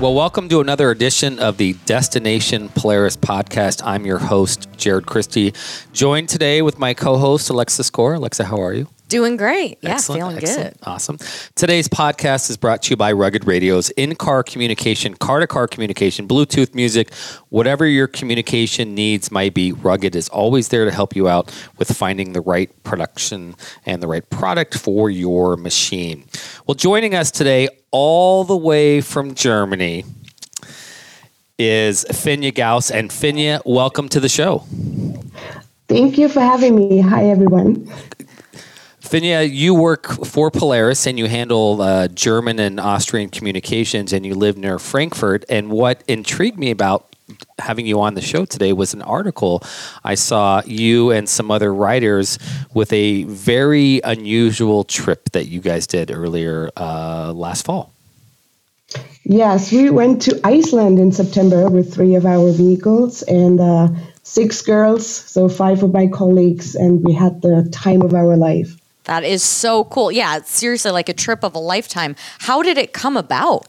Well, welcome to another edition of the Destination Polaris podcast. I'm your host, Jared Christie, joined today with my co host, Alexa Score. Alexa, how are you? Doing great. Yeah, Excellent, feeling excellent. good. Awesome. Today's podcast is brought to you by Rugged Radios, in car communication, car to car communication, Bluetooth music, whatever your communication needs might be. Rugged is always there to help you out with finding the right production and the right product for your machine. Well, joining us today, all the way from Germany, is Fenja Gauss. And Fenja, welcome to the show. Thank you for having me. Hi, everyone. Fenja, you work for Polaris and you handle uh, German and Austrian communications, and you live near Frankfurt. And what intrigued me about having you on the show today was an article I saw you and some other writers with a very unusual trip that you guys did earlier uh, last fall. Yes, we went to Iceland in September with three of our vehicles and uh, six girls, so five of my colleagues, and we had the time of our life. That is so cool. Yeah, seriously like a trip of a lifetime. How did it come about?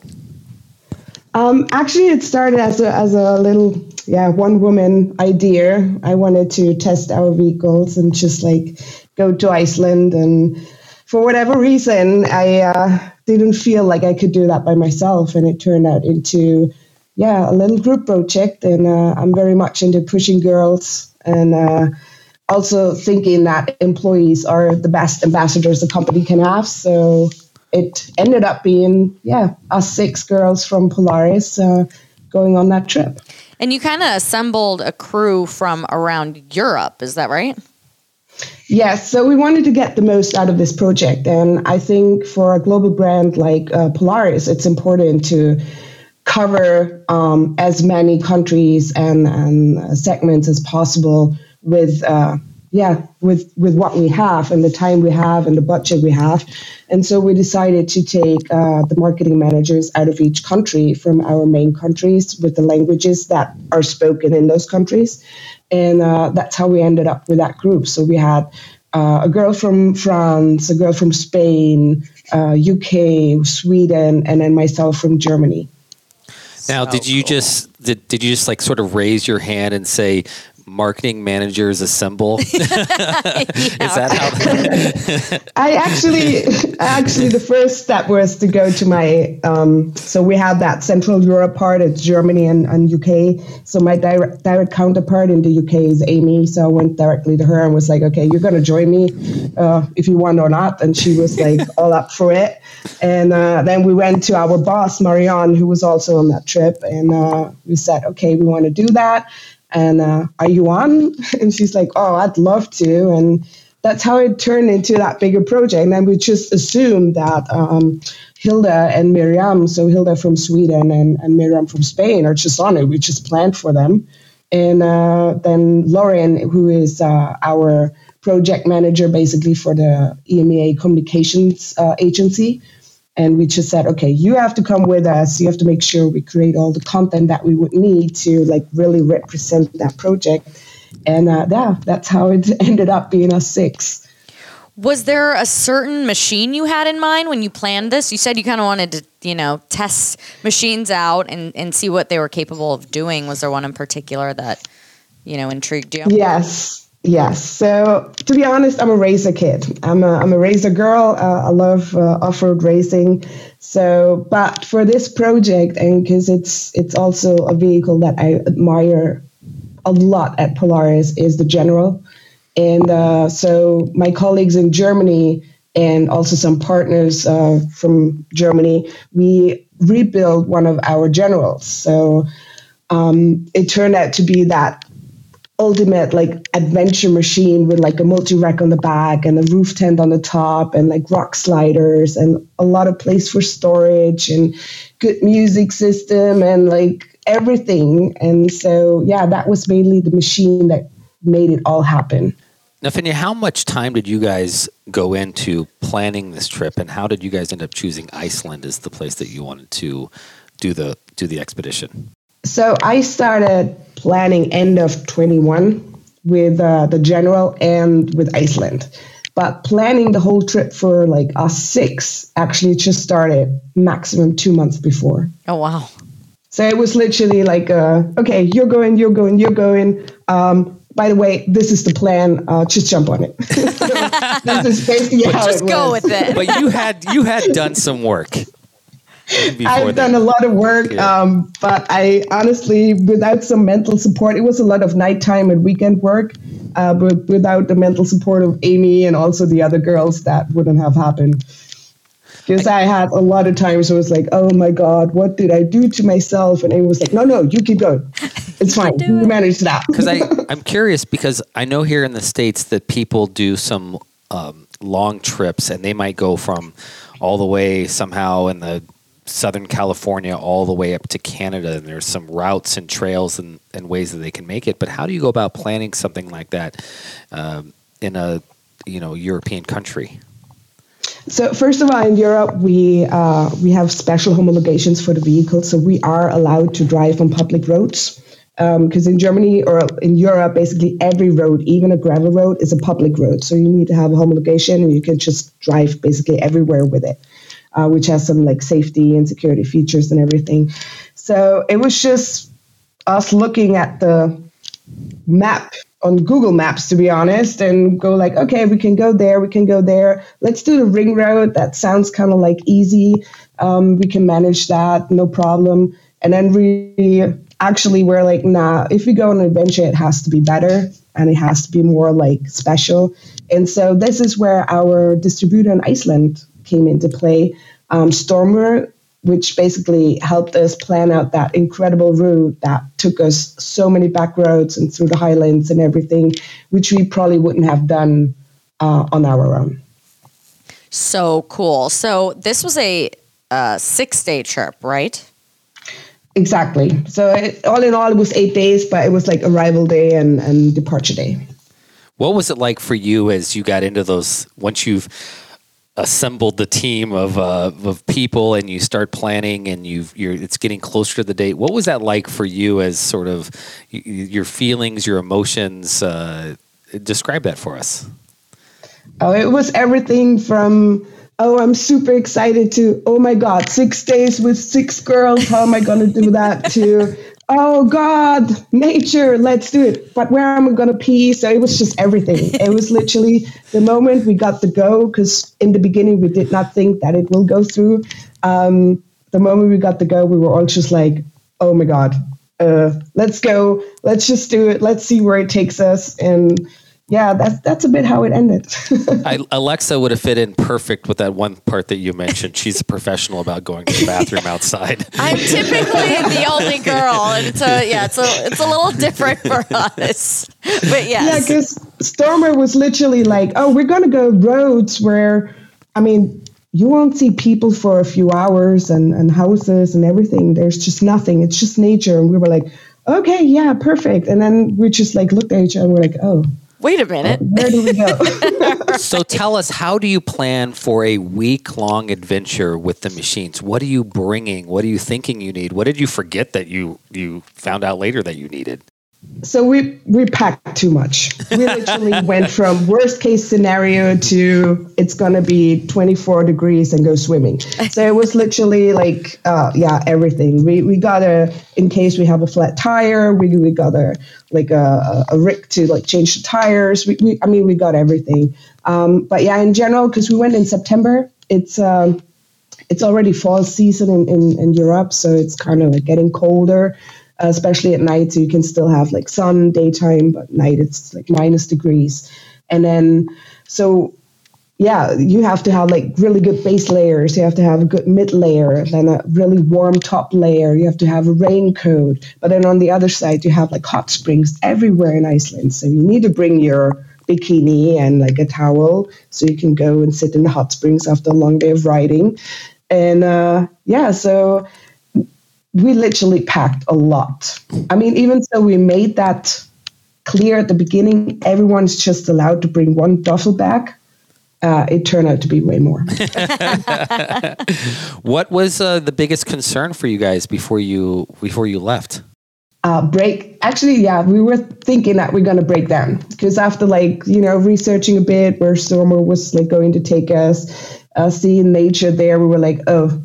Um, actually, it started as a, as a little, yeah, one woman idea. I wanted to test our vehicles and just like go to Iceland. And for whatever reason, I uh, didn't feel like I could do that by myself. And it turned out into, yeah, a little group project. And uh, I'm very much into pushing girls and uh, also thinking that employees are the best ambassadors a company can have. So it ended up being, yeah, us six girls from Polaris uh, going on that trip. And you kind of assembled a crew from around Europe, is that right? Yes, so we wanted to get the most out of this project. And I think for a global brand like uh, Polaris, it's important to cover um, as many countries and, and segments as possible with uh, yeah with with what we have and the time we have and the budget we have. And so we decided to take uh, the marketing managers out of each country from our main countries with the languages that are spoken in those countries. And uh, that's how we ended up with that group. So we had uh, a girl from france a girl from spain uk uh, sweden and then myself from germany. Now, So did you cool. just did, did you just like sort of raise your hand and say marketing managers assemble? Is that how I actually, actually, the first step was to go to my. Um, so we have that Central Europe part. It's Germany and, and UK. So my direct direct counterpart in the UK is Amy. So I went directly to her and was like, "Okay, you're going to join me, uh, if you want or not." And she was like, all up for it. And uh, then we went to our boss Marianne, who was also on that trip, and uh, we said, "Okay, we want to do that." And uh, are you on? And she's like, "Oh, I'd love to." And that's how it turned into that bigger project. And then we just assumed that um, Hilda and Miriam, so Hilda from Sweden and, and Miriam from Spain, are just on it. We just planned for them. And uh, then Lauren, who is uh, our project manager basically for the EMEA communications uh, agency, and we just said, okay, you have to come with us. You have to make sure we create all the content that we would need to like really represent that project. And uh, yeah, that's how it ended up being a six. Was there a certain machine you had in mind when you planned this? You said you kind of wanted to, you know, test machines out and, and see what they were capable of doing. Was there one in particular that, you know, intrigued you? Yes. Yes. So to be honest, I'm a racer kid. I'm a, I'm a racer girl. Uh, I love uh, off-road racing. So, but for this project, and because it's it's also a vehicle that I admire a lot at Polaris, is the General. And uh, so my colleagues in Germany and also some partners uh, from Germany, we rebuilt one of our generals. So um, it turned out to be that ultimate like adventure machine with like a multi-rack on the back and a roof tent on the top and like rock sliders and a lot of place for storage and good music system and like everything and so yeah that was mainly the machine that made it all happen Now, Fenja, how much time did you guys go into planning this trip, and how did you guys end up choosing Iceland as the place that you wanted to do the do the expedition? So I started planning end of 21 with uh, the general and with Iceland. But planning the whole trip for like us six actually just started maximum two months before. Oh, wow. So it was literally like, uh, okay, you're going, you're going, you're going. Um, by the way, this is the plan. Uh, just jump on it. this is basically how Just it go was. with it. But you had you had done some work. Before I've that. done a lot of work, Yeah. um, but I honestly, without some mental support, it was a lot of nighttime and weekend work. Uh, but without the mental support of Amy and also the other girls, that wouldn't have happened. Because I had a lot of times where it was like, oh my God, what did I do to myself? And Amy was like, no, no, you keep going. It's fine. You it." manage that. because I I'm curious because I know here in the states that people do some um, long trips and they might go from all the way somehow in the Southern California all the way up to Canada and there's some routes and trails and, and ways that they can make it. But how do you go about planning something like that um, in a you know European country? So first of all, in Europe, we uh, we have special homologations for the vehicle, so we are allowed to drive on public roads. Because in Germany or in Europe, basically every road, even a gravel road, is a public road. So you need to have a homologation, and you can just drive basically everywhere with it, uh, which has some like safety and security features and everything. So it was just us looking at the map on Google Maps, to be honest, and go like, okay, we can go there, we can go there. Let's do the ring road. That sounds kind of like easy. Um, we can manage that, no problem. And then we actually were like, nah, if we go on an adventure, it has to be better and it has to be more like special. And so this is where our distributor in Iceland came into play. Um, Stormur which basically helped us plan out that incredible route that took us so many back roads and through the highlands and everything, which we probably wouldn't have done uh, on our own. So cool. So this was a uh, six day trip, right? Exactly. So it, all in all, it was eight days, but it was like arrival day and, and departure day. What was it like for you as you got into those once you've assembled the team of uh, of people and you start planning and you've you're it's getting closer to the date. What was that like for you as sort of your feelings, your emotions? Uh, describe that for us. Oh, it was everything from oh, I'm super excited to oh my god, six days with six girls. How am I going to do that? to oh god, nature, let's do it. But where am I going to pee? So it was just everything. It was literally the moment we got the go because in the beginning we did not think that it will go through. Um, the moment we got the go, we were all just like, oh my god, uh, let's go, let's just do it, let's see where it takes us, and yeah, that's that's a bit how it ended. I, Alexa would have fit in perfect with that one part that you mentioned. She's a professional about going to the bathroom outside. I'm typically the only girl, and it's a yeah, it's a it's a little different for us. But yeah, yes, because Stormur was literally like, "Oh, we're gonna go roads where, I mean, you won't see people for a few hours and and houses and everything. There's just nothing. It's just nature." And we were like, "Okay, yeah, perfect." And then we just like looked at each other. and We're like, "Oh, wait a minute. where do we go?" So tell us, how do you plan for a week long adventure with the machines? What are you bringing? What are you thinking you need? What did you forget that you you found out later that you needed? So we we packed too much. We literally went from worst case scenario to it's gonna be 24 degrees and go swimming. So it was literally like uh, yeah everything. We we got a in case we have a flat tire. We we got a like a, a rig to like change the tires. We, we I mean we got everything. Um, but yeah, in general, because we went in September, it's um, it's already fall season in, in, in Europe, so it's kind of like getting colder, especially at night. So you can still have like sun daytime, but night it's like minus degrees. And then, so yeah, you have to have like really good base layers. You have to have a good mid layer, then a really warm top layer. You have to have a raincoat. But then on the other side, you have like hot springs everywhere in Iceland. So you need to bring your bikini and like a towel so you can go and sit in the hot springs after a long day of riding. And uh, yeah, so we literally packed a lot. I mean, even so, we made that clear at the beginning. Everyone's just allowed to bring one duffel bag. Uh, it turned out to be way more. What was uh, the biggest concern for you guys before you before you left? uh, break. Actually, yeah, we were thinking that we're gonna break down because after like you know researching a bit where Stormur was like going to take us, uh, seeing nature there, we were like, oh,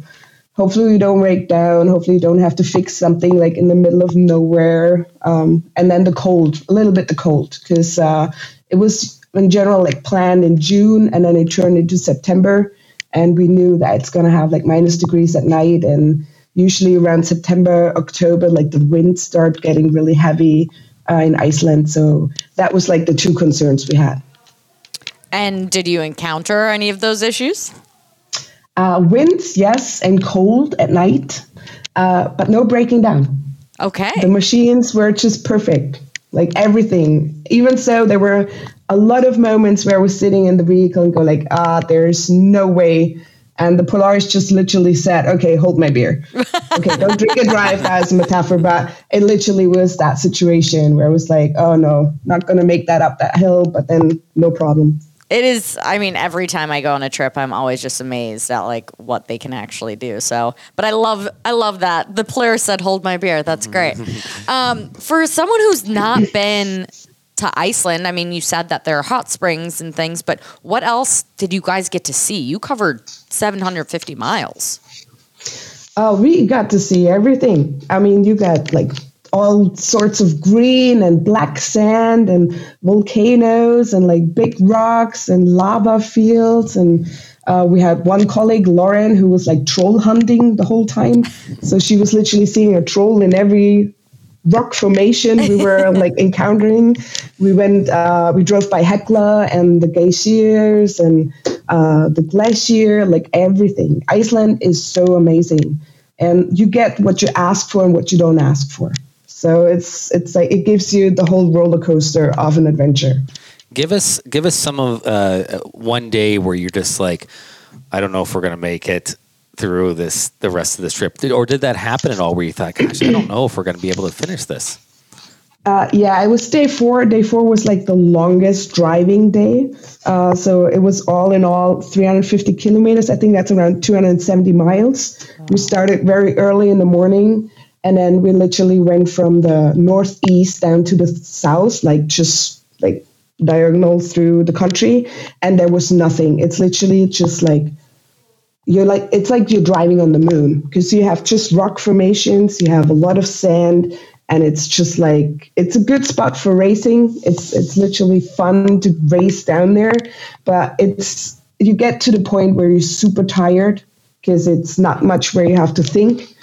hopefully we don't break down. Hopefully you don't have to fix something like in the middle of nowhere. Um, and then the cold, a little bit the cold, because uh, it was in general like planned in June, and then it turned into September, and we knew that it's gonna have like minus degrees at night, and usually around September, October, like the winds start getting really heavy uh, in Iceland. So that was like the two concerns we had. And did you encounter any of those issues? Uh, winds, yes, and cold at night, uh, but no breaking down. Okay. The machines were just perfect, like everything. Even so, there were a lot of moments where I was sitting in the vehicle and go like, ah, there's no way. And the Polaris just literally said, okay, hold my beer. okay, don't drink and drive. That is a metaphor, but it literally was that situation where it was like, oh no, not going to make that up that hill, but then no problem. It is. I mean, every time I go on a trip, I'm always just amazed at like what they can actually do. So, but I love, I love that the player said, "Hold my beer." That's great. um, for someone who's not been to Iceland, I mean, you said that there are hot springs and things, but what else did you guys get to see? You covered 750 miles. Oh, we got to see everything. I mean, you got like all sorts of green and black sand and volcanoes and like big rocks and lava fields. And uh, we had one colleague lauren who was like troll hunting the whole time. So she was literally seeing a troll in every rock formation we were like encountering. We went uh, we drove by Hekla and the glaciers and uh, the glacier like everything. Iceland is so amazing. And you get what you ask for and what you don't ask for so it's it's like it gives you the whole roller coaster of an adventure. Give us give us some of uh, one day where you're just like, I don't know if we're gonna make it through this the rest of this trip, did, or did that happen at all? Where you thought, gosh, I don't know if we're gonna be able to finish this. Uh, yeah, it was day four. Day four was like the longest driving day. Uh, so it was all in all 350 kilometers. I think that's around 270 miles. We started very early in the morning and then we literally went from the northeast down to the south like just like diagonal through the country and there was nothing. It's literally just like you're like it's like you're driving on the moon because you have just rock formations you have a lot of sand and it's just like it's a good spot for racing. It's it's literally fun to race down there but it's you get to the point where you're super tired because it's not much where you have to think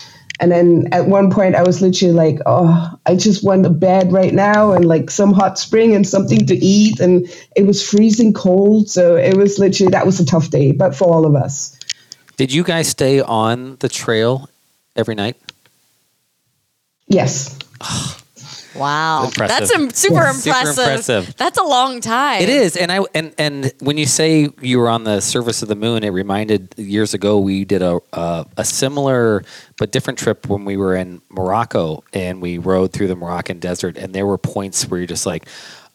and then at one point, I was literally like, oh, I just want a bed right now and like some hot spring and something to eat. And it was freezing cold. So it was literally, that was a tough day, but for all of us. Did you guys stay on the trail every night? Yes. Wow, Impressive. that's im- super, Yes. Super impressive. impressive. That's a long time. It is, and I and and when you say you were on the surface of the moon, it reminded years ago we did a a, a similar but different trip when we were in Morocco and we rode through the Moroccan desert, and there were points where you're just like.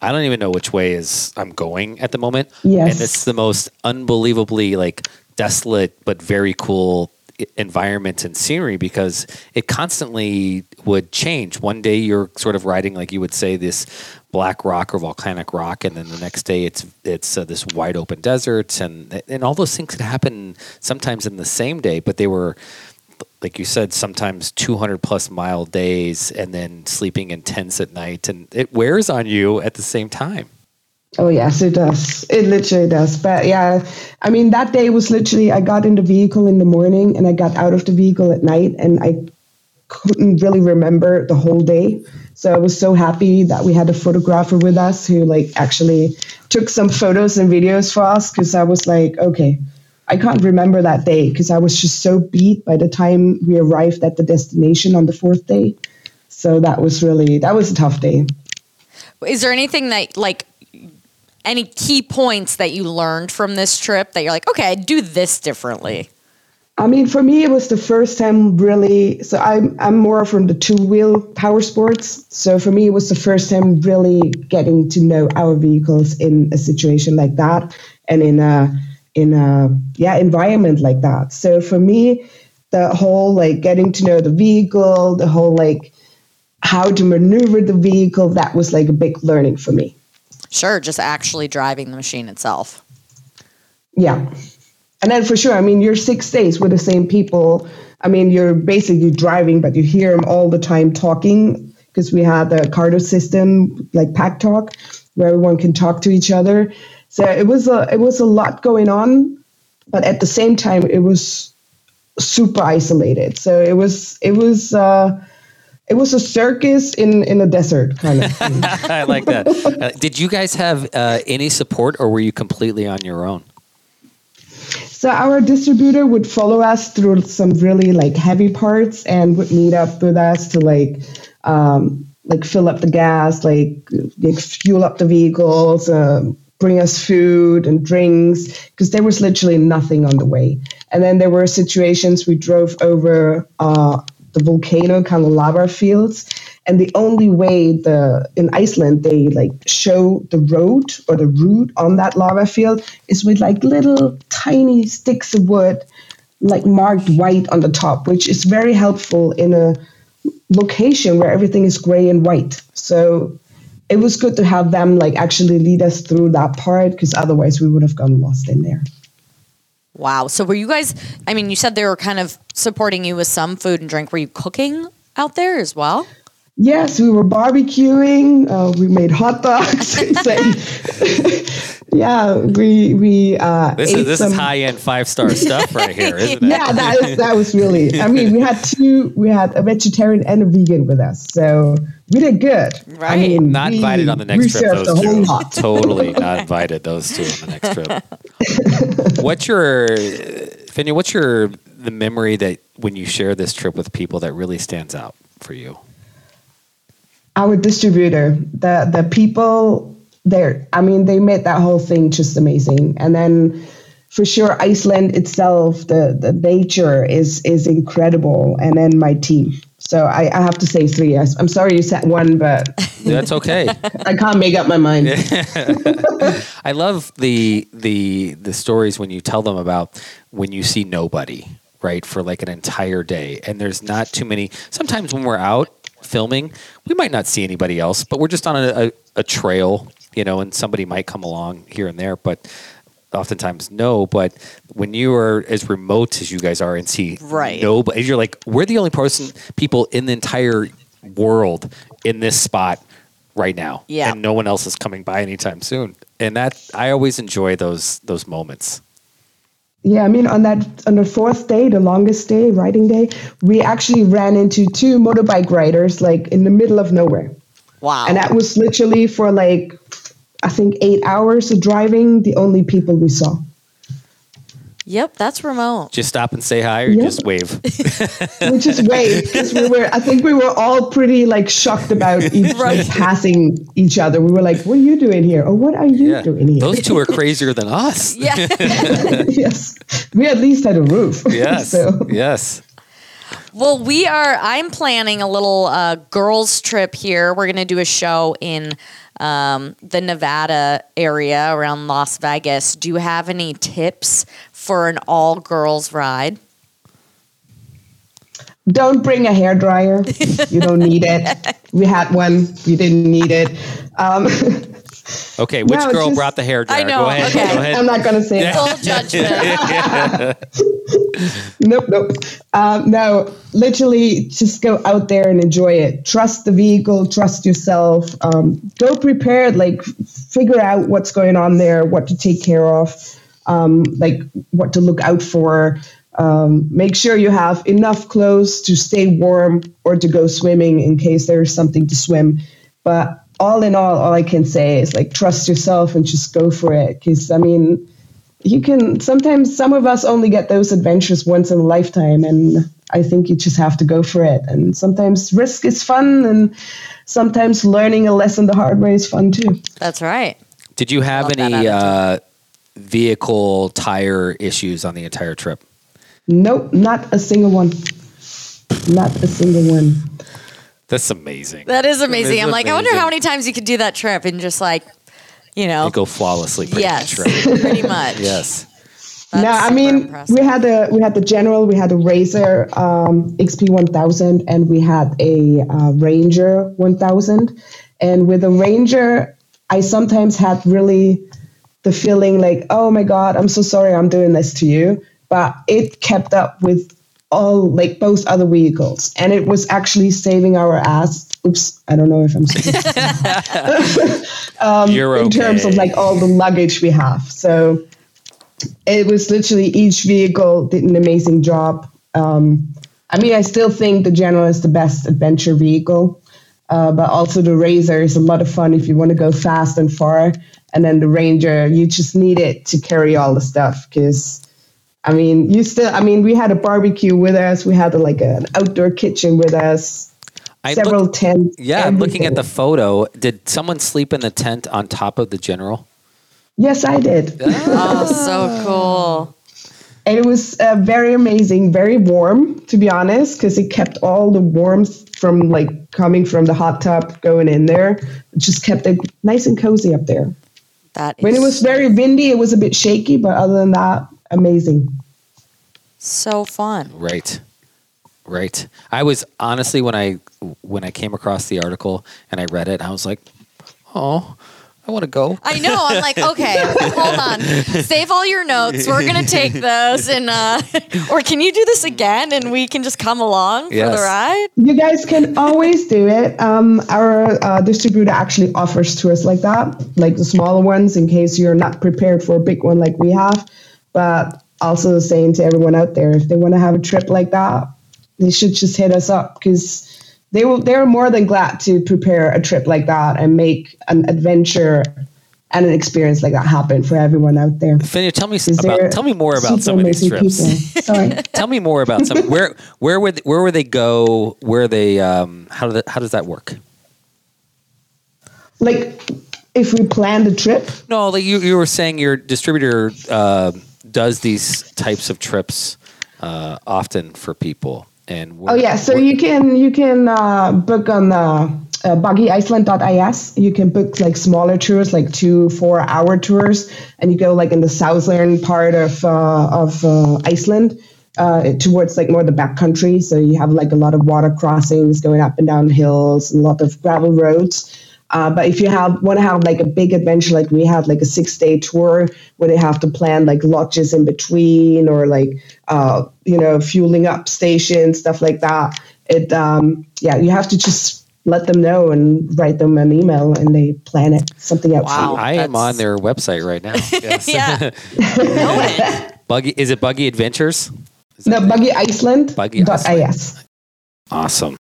I don't even know which way is I'm going at the moment. Yes. And it's the most unbelievably like desolate but very cool i- environment and scenery because it constantly would change. One day you're sort of riding, like you would say, this black rock or volcanic rock, and then the next day it's it's uh, this wide open desert, and and all those things could happen sometimes in the same day, but they were. Like you said, sometimes 200 plus mile days and then sleeping in tents at night, and it wears on you at the same time. Oh yes, it does. It literally does. But yeah, I mean that day was literally I got in the vehicle in the morning and I got out of the vehicle at night and I couldn't really remember the whole day. So I was so happy that we had a photographer with us who like actually took some photos and videos for us because I was like, okay, I can't remember that day because I was just so beat by the time we arrived at the destination on the fourth day. So that was really that was a tough day. Is there anything that like any key points that you learned from this trip that you're like, okay, I'd do this differently? I mean, for me, it was the first time really. So I'm I'm more from the two wheel power sports. So for me, it was the first time really getting to know our vehicles in a situation like that and in a in a yeah environment like that. So for me, the whole like getting to know the vehicle, the whole like how to maneuver the vehicle, that was like a big learning for me. Sure, just actually driving the machine itself. Yeah. And then for sure, I mean, you're six days with the same people. I mean, you're basically driving, but you hear them all the time talking because we had the Cardo system, like Pack Talk, where everyone can talk to each other. So it was a it was a lot going on, but at the same time, it was super isolated. So it was it was. Uh, it was a circus in in a desert kind of thing. I like that. Uh, did you guys have uh, any support, or were you completely on your own? So our distributor would follow us through some really like heavy parts and would meet up with us to like um, like fill up the gas, like, like fuel up the vehicles, uh, bring us food and drinks because there was literally nothing on the way. And then there were situations we drove over uh, the volcano kind of lava fields. And the only way the in iceland they like show the road or the route on that lava field is with like little tiny sticks of wood like marked white on the top which is very helpful in a location where everything is gray and white. So it was good to have them like actually lead us through that part because otherwise we would have gone lost in there Wow. So were you guys? I mean, you said they were kind of supporting you with some food and drink. Were you cooking out there as well? Yes, we were barbecuing. Uh, we made hot dogs. yeah, we we. Uh, this is this some, is high end five star stuff right here, isn't it? Yeah, that is, that was really. I mean, we had two. We had a vegetarian and a vegan with us, so we did good. Right. I mean, not we, invited on the next trip. Those two, totally not invited. Those two on the next trip. what's your, Fenja? What's your the memory that when you share this trip with people that really stands out for you? Our distributor, the the people there, I mean, they made that whole thing just amazing. And then for sure, Iceland itself, the the nature is is incredible. And then my team. So I, I have to say three. I, am sorry you said one, but that's okay. I can't make up my mind. I love the the the stories when you tell them about when you see nobody right for like an entire day and there's not too many sometimes when we're out filming, we might not see anybody else, but we're just on a, a, a trail, you know, and somebody might come along here and there, but oftentimes no. But when you are as remote as you guys are and see right. nobody, you're like, we're the only person, people in the entire world in this spot right now. Yeah. And no one else is coming by anytime soon. And that I always enjoy those those moments. Yeah, I mean, on that on the fourth day, the longest day, riding day, we actually ran into two motorbike riders like in the middle of nowhere. Wow! And that was literally for like, I think eight hours of driving. The only people we saw. Yep, that's remote. Just stop and say hi, or yep. just wave. we just wave because we were. I think we were all pretty like shocked about each right. passing each other. We were like, "What are you doing here? Or what are you yeah. doing here?" Those two are crazier than us. Yeah. yes, we at least had a roof. Yes. so. Yes. Well, we are. I'm planning a little uh, girls' trip here. We're going to do a show in um, the Nevada area around Las Vegas. Do you have any tips for an all girls ride? Don't bring a hair dryer. you don't need it. We had one. We didn't need it. Um, okay, which no, girl just, brought the hair dryer? I know. Go ahead. Okay. Go ahead. I'm not going to say it. Full judgment. nope, nope. Um, no, literally, just go out there and enjoy it. Trust the vehicle. Trust yourself. Um, go prepared. Like, figure out what's going on there, what to take care of um, like what to look out for. Um, make sure you have enough clothes to stay warm or to go swimming in case there's something to swim. But all in all, all I can say is like trust yourself and just go for it. Because I mean, you can sometimes some of us only get those adventures once in a lifetime, and I think you just have to go for it. And sometimes risk is fun, and sometimes learning a lesson the hard way is fun too. That's right. Did you have any uh, vehicle tire issues on the entire trip? Nope, not a single one. Not a single one. That's amazing. That is amazing. I'm like, I wonder how many times you could do that trip and just like, you know, and go flawlessly. Pretty yes, much, right? pretty much. yes. That's no, I mean impressive. we had the we had the general, we had a RZR um, XP 1000, and we had a uh, Ranger 1000. And with a Ranger, I sometimes had really the feeling like, oh my God, I'm so sorry I'm doing this to you. But it kept up with all like both other vehicles, and it was actually saving our ass. Oops, I don't know if I'm um, You're in terms of like all the luggage we have. So it was literally each vehicle did an amazing job. Um, I mean, I still think the General is the best adventure vehicle, uh, but also the RZR is a lot of fun if you want to go fast and far. And then the Ranger, you just need it to carry all the stuff because. I mean, you still. I mean, we had a barbecue with us. We had like an outdoor kitchen with us. I several look- tents. yeah, I'm looking at the photo. Did someone sleep in the tent on top of the general? Yes, I did. Oh, so cool. And it was uh, very amazing, very warm, to be honest, because it kept all the warmth from like coming from the hot tub going in there. It just kept it nice and cozy up there. That is When it was very windy, it was a bit shaky, but other than that, amazing. so fun. Right. Right. I was honestly when I when I came across the article and I read it, I was like, "Oh, I want to go." I know. I'm like, okay, hold on. Save all your notes. We're gonna take those, and uh, or can you do this again, and we can just come along for the ride? You guys can always do it. Um, our uh, distributor actually offers tours like that, like the smaller ones, in case you're not prepared for a big one like we have. But also saying to everyone out there, if they want to have a trip like that, they should just hit us up because they will. They're more than glad to prepare a trip like that and make an adventure and an experience like that happen for everyone out there. Fenja, tell me s- Is there about tell me more about some of these trips. Sorry. tell me more about some where where would where would they go? Where they um how do the, how does that work? like if we plan the trip, No, like you you were saying your distributor uh, does these types of trips uh, often for people. And Oh yeah, so you can you can uh, book on the uh, buggyiceland.is. You can book like smaller tours, like two four hour tours, and you go like in the southern part of uh, of uh, Iceland uh, towards like more the backcountry. So you have like a lot of water crossings going up and down hills, and a lot of gravel roads. Uh, but if you have want to have like a big adventure, like we had like a six day tour where they have to plan like lodges in between or like uh, you know fueling up stations, stuff like that. It um, yeah, you have to just let them know and write them an email and they plan it something out Wow. for I am on their website right now. Yeah. Know it. Buggy is it Buggy Adventures? Is you. No, that- buggyiceland.is. Buggy Iceland. Awesome.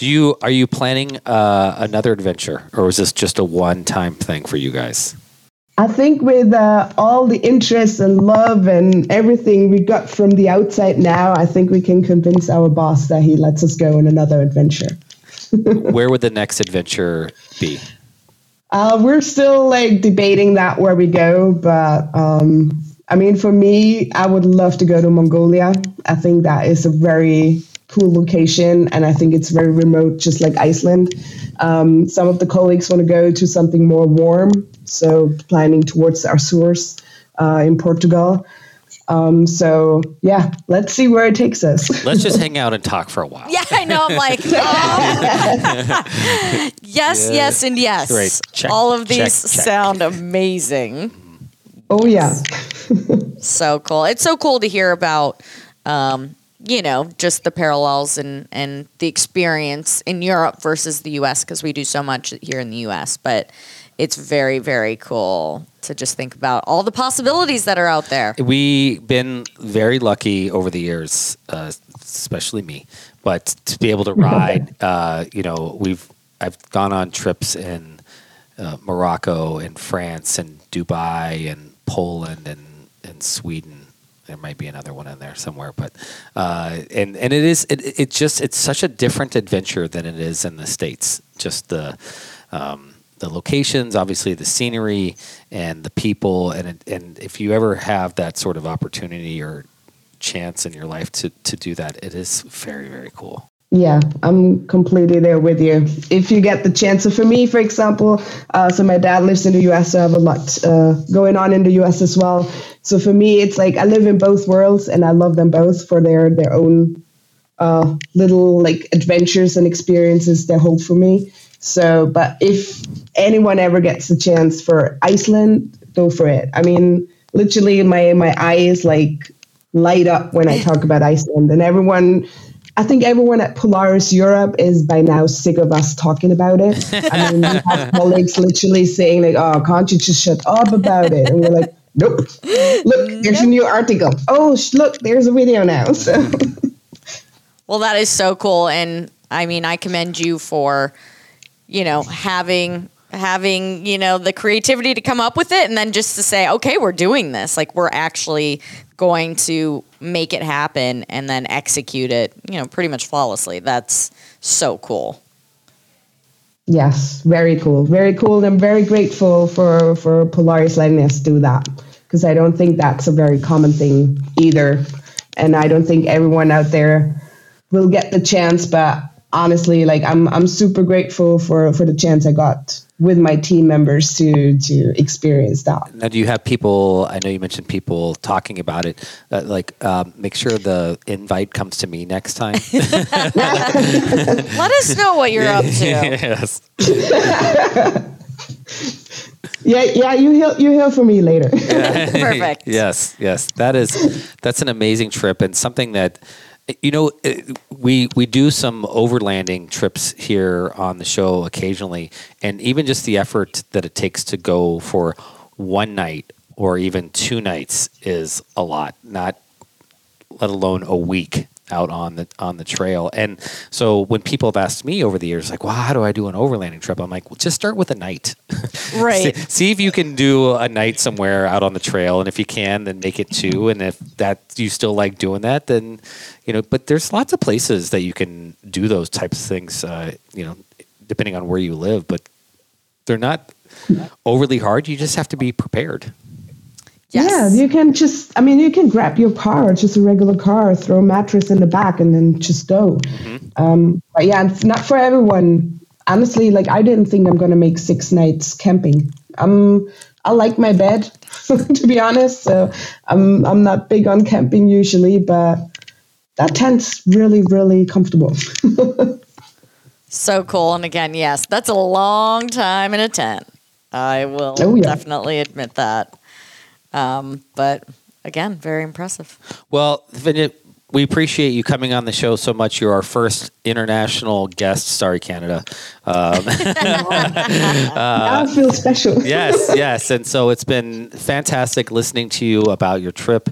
Do you are you planning uh, another adventure, or was this just a one time thing for you guys? I think with uh, all the interest and love and everything we got from the outside now, I think we can convince our boss that he lets us go on another adventure. Where would the next adventure be? Uh, we're still like debating that where we go, but um, I mean, for me, I would love to go to Mongolia. I think that is a very cool location, and I think it's very remote, just like Iceland. Um, some of the colleagues want to go to something more warm, so planning towards Açores uh, in Portugal. Um, so yeah, let's see where it takes us. Let's just hang out and talk for a while. Yeah, I know. I'm like, oh. yes, Yeah. yes, and yes. Right. Check, All of these check, check. sound amazing. oh yeah. So cool. It's so cool to hear about, um, you know, just the parallels and, and the experience in Europe versus the US because we do so much here in the US. But it's very, very cool to just think about all the possibilities that are out there. We've been very lucky over the years, uh, especially me, but to be able to ride. uh, you know, we've I've gone on trips in uh, Morocco and France and Dubai and Poland and and Sweden. There might be another one in there somewhere, but uh, and and it is it, it just it's such a different adventure than it is in the states. Just the um, the locations, obviously the scenery and the people, and it, and if you ever have that sort of opportunity or chance in your life to to do that, it is very very cool. Yeah, I'm completely there with you. If you get the chance, so for me, for example, uh, so my dad lives in the US, so I have a lot uh, going on in the US as well. So for me, it's like I live in both worlds, and I love them both for their their own uh, little like adventures and experiences they hold for me. So, but if anyone ever gets the chance for Iceland, go for it. I mean, literally, my my eye is like light up when I talk about Iceland, and everyone. I think everyone at Polaris Europe is by now sick of us talking about it. I mean, we have colleagues literally saying like, "Oh, can't you just shut up about it?" And we're like, "Nope. Look, there's a new article. Oh, sh- look, there's a video now." So. Well, that is so cool, and I mean, I commend you for, you know, having having you know the creativity to come up with it, and then just to say, okay, we're doing this. Like we're actually going to make it happen, and then execute it. You know, pretty much flawlessly. That's so cool. Yes, very cool, very cool. I'm very grateful for for Polaris letting us do that because I don't think that's a very common thing either, and I don't think everyone out there will get the chance. But honestly, like I'm I'm super grateful for for the chance I got with my team members to to experience that. Now, do you have people? I know you mentioned people talking about it. Uh, like, um, make sure the invite comes to me next time. Let us know what you're up to. yes. Yeah, yeah, you hear you hear from me later. Perfect. yes, yes. That is that's an amazing trip and something that you know uh, we we do some overlanding trips here on the show occasionally and even just the effort that it takes to go for one night or even two nights is a lot not let alone a week out on the on the trail. And so when people have asked me over the years, like, well, how do I do an overlanding trip? I'm like, well, just start with a night. Right. see, see if you can do a night somewhere out on the trail, and if you can, then make it two. And if that you still like doing that, then you know. But there's lots of places that you can do those types of things. Uh, you know, depending on where you live, but they're not overly hard. You just have to be prepared. Yes. Yeah, you can just, I mean, you can grab your car, just a regular car, throw a mattress in the back, and then just go. Um, but yeah, it's not for everyone. Honestly, like, I didn't think I'm going to make six nights camping. Um, I like my bed, to be honest. So I'm, I'm not big on camping usually, but that tent's really, really comfortable. So cool. And again, yes, that's a long time in a tent. I will Oh, yeah. definitely admit that. Um, but again, very impressive. Well, Vinny, we appreciate you coming on the show so much. You're our first international guest. Sorry, Canada. Um, I feel special. yes, yes. And so it's been fantastic listening to you about your trip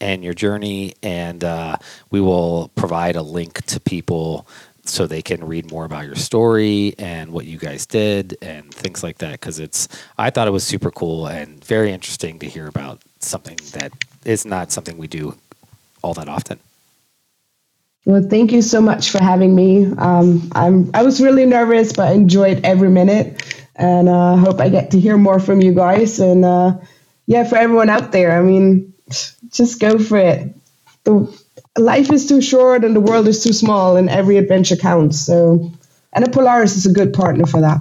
and your journey. And uh, we will provide a link to people so they can read more about your story and what you guys did and things like that. Because it's, I thought it was super cool and very interesting to hear about something that is not something we do all that often. Well, thank you so much for having me. Um, I'm I was really nervous, but enjoyed every minute, and uh, hope I get to hear more from you guys. And uh, yeah, for everyone out there, I mean, just go for it. The life is too short, and the world is too small, and every adventure counts. So, and a Polaris is a good partner for that.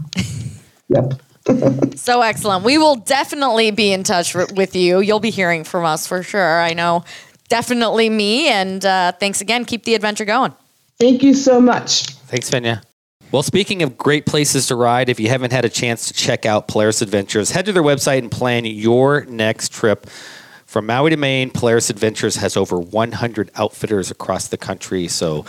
yep. So excellent. We will definitely be in touch r- with you. You'll be hearing from us for sure. I know definitely me. And uh, thanks again. Keep the adventure going. Thank you so much. Thanks, Fenja. Well, speaking of great places to ride, if you haven't had a chance to check out Polaris Adventures, head to their website and plan your next trip. From Maui to Maine, Polaris Adventures has over 100 outfitters across the country. So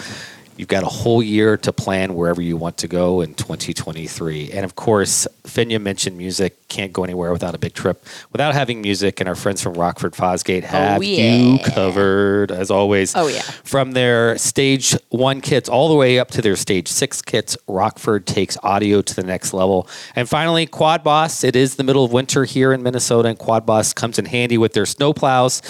you've got a whole year to plan wherever you want to go in 2023. And of course, Fenja mentioned music. Can't go anywhere without a big trip, without having music. And our friends from Rockford Fosgate oh, have you yeah. covered, as always. Oh, yeah. From their stage one kits all the way up to their stage six kits, Rockford takes audio to the next level. And finally, Quad Boss. It is the middle of winter here in Minnesota, and Quad Boss comes in handy with their snow plows.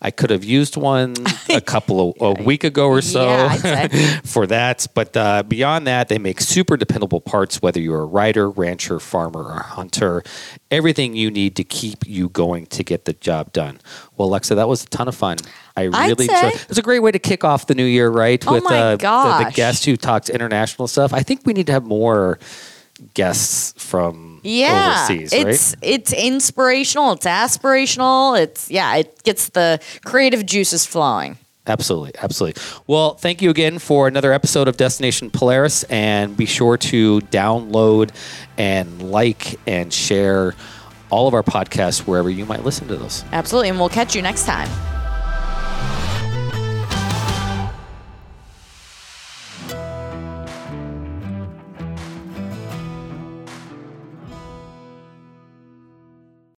I could have used one a couple of a week ago or so Yeah, I'd for that. But uh, beyond that, they make super dependable parts, whether you're a rider, rancher, farmer, or hunter. Everything you need to keep you going to get the job done. Well, Alexa, that was a ton of fun. I really enjoyed it. was a great way to kick off the new year, right? Oh With my uh, the, the guest who talked international stuff. I think we need to have more guests from Yeah. overseas, it's right? it's inspirational, it's aspirational, it's yeah, it gets the creative juices flowing. Absolutely, absolutely. Well, thank you again for another episode of Destination Polaris, and be sure to download and like and share all of our podcasts wherever you might listen to those. Absolutely. And we'll catch you next time.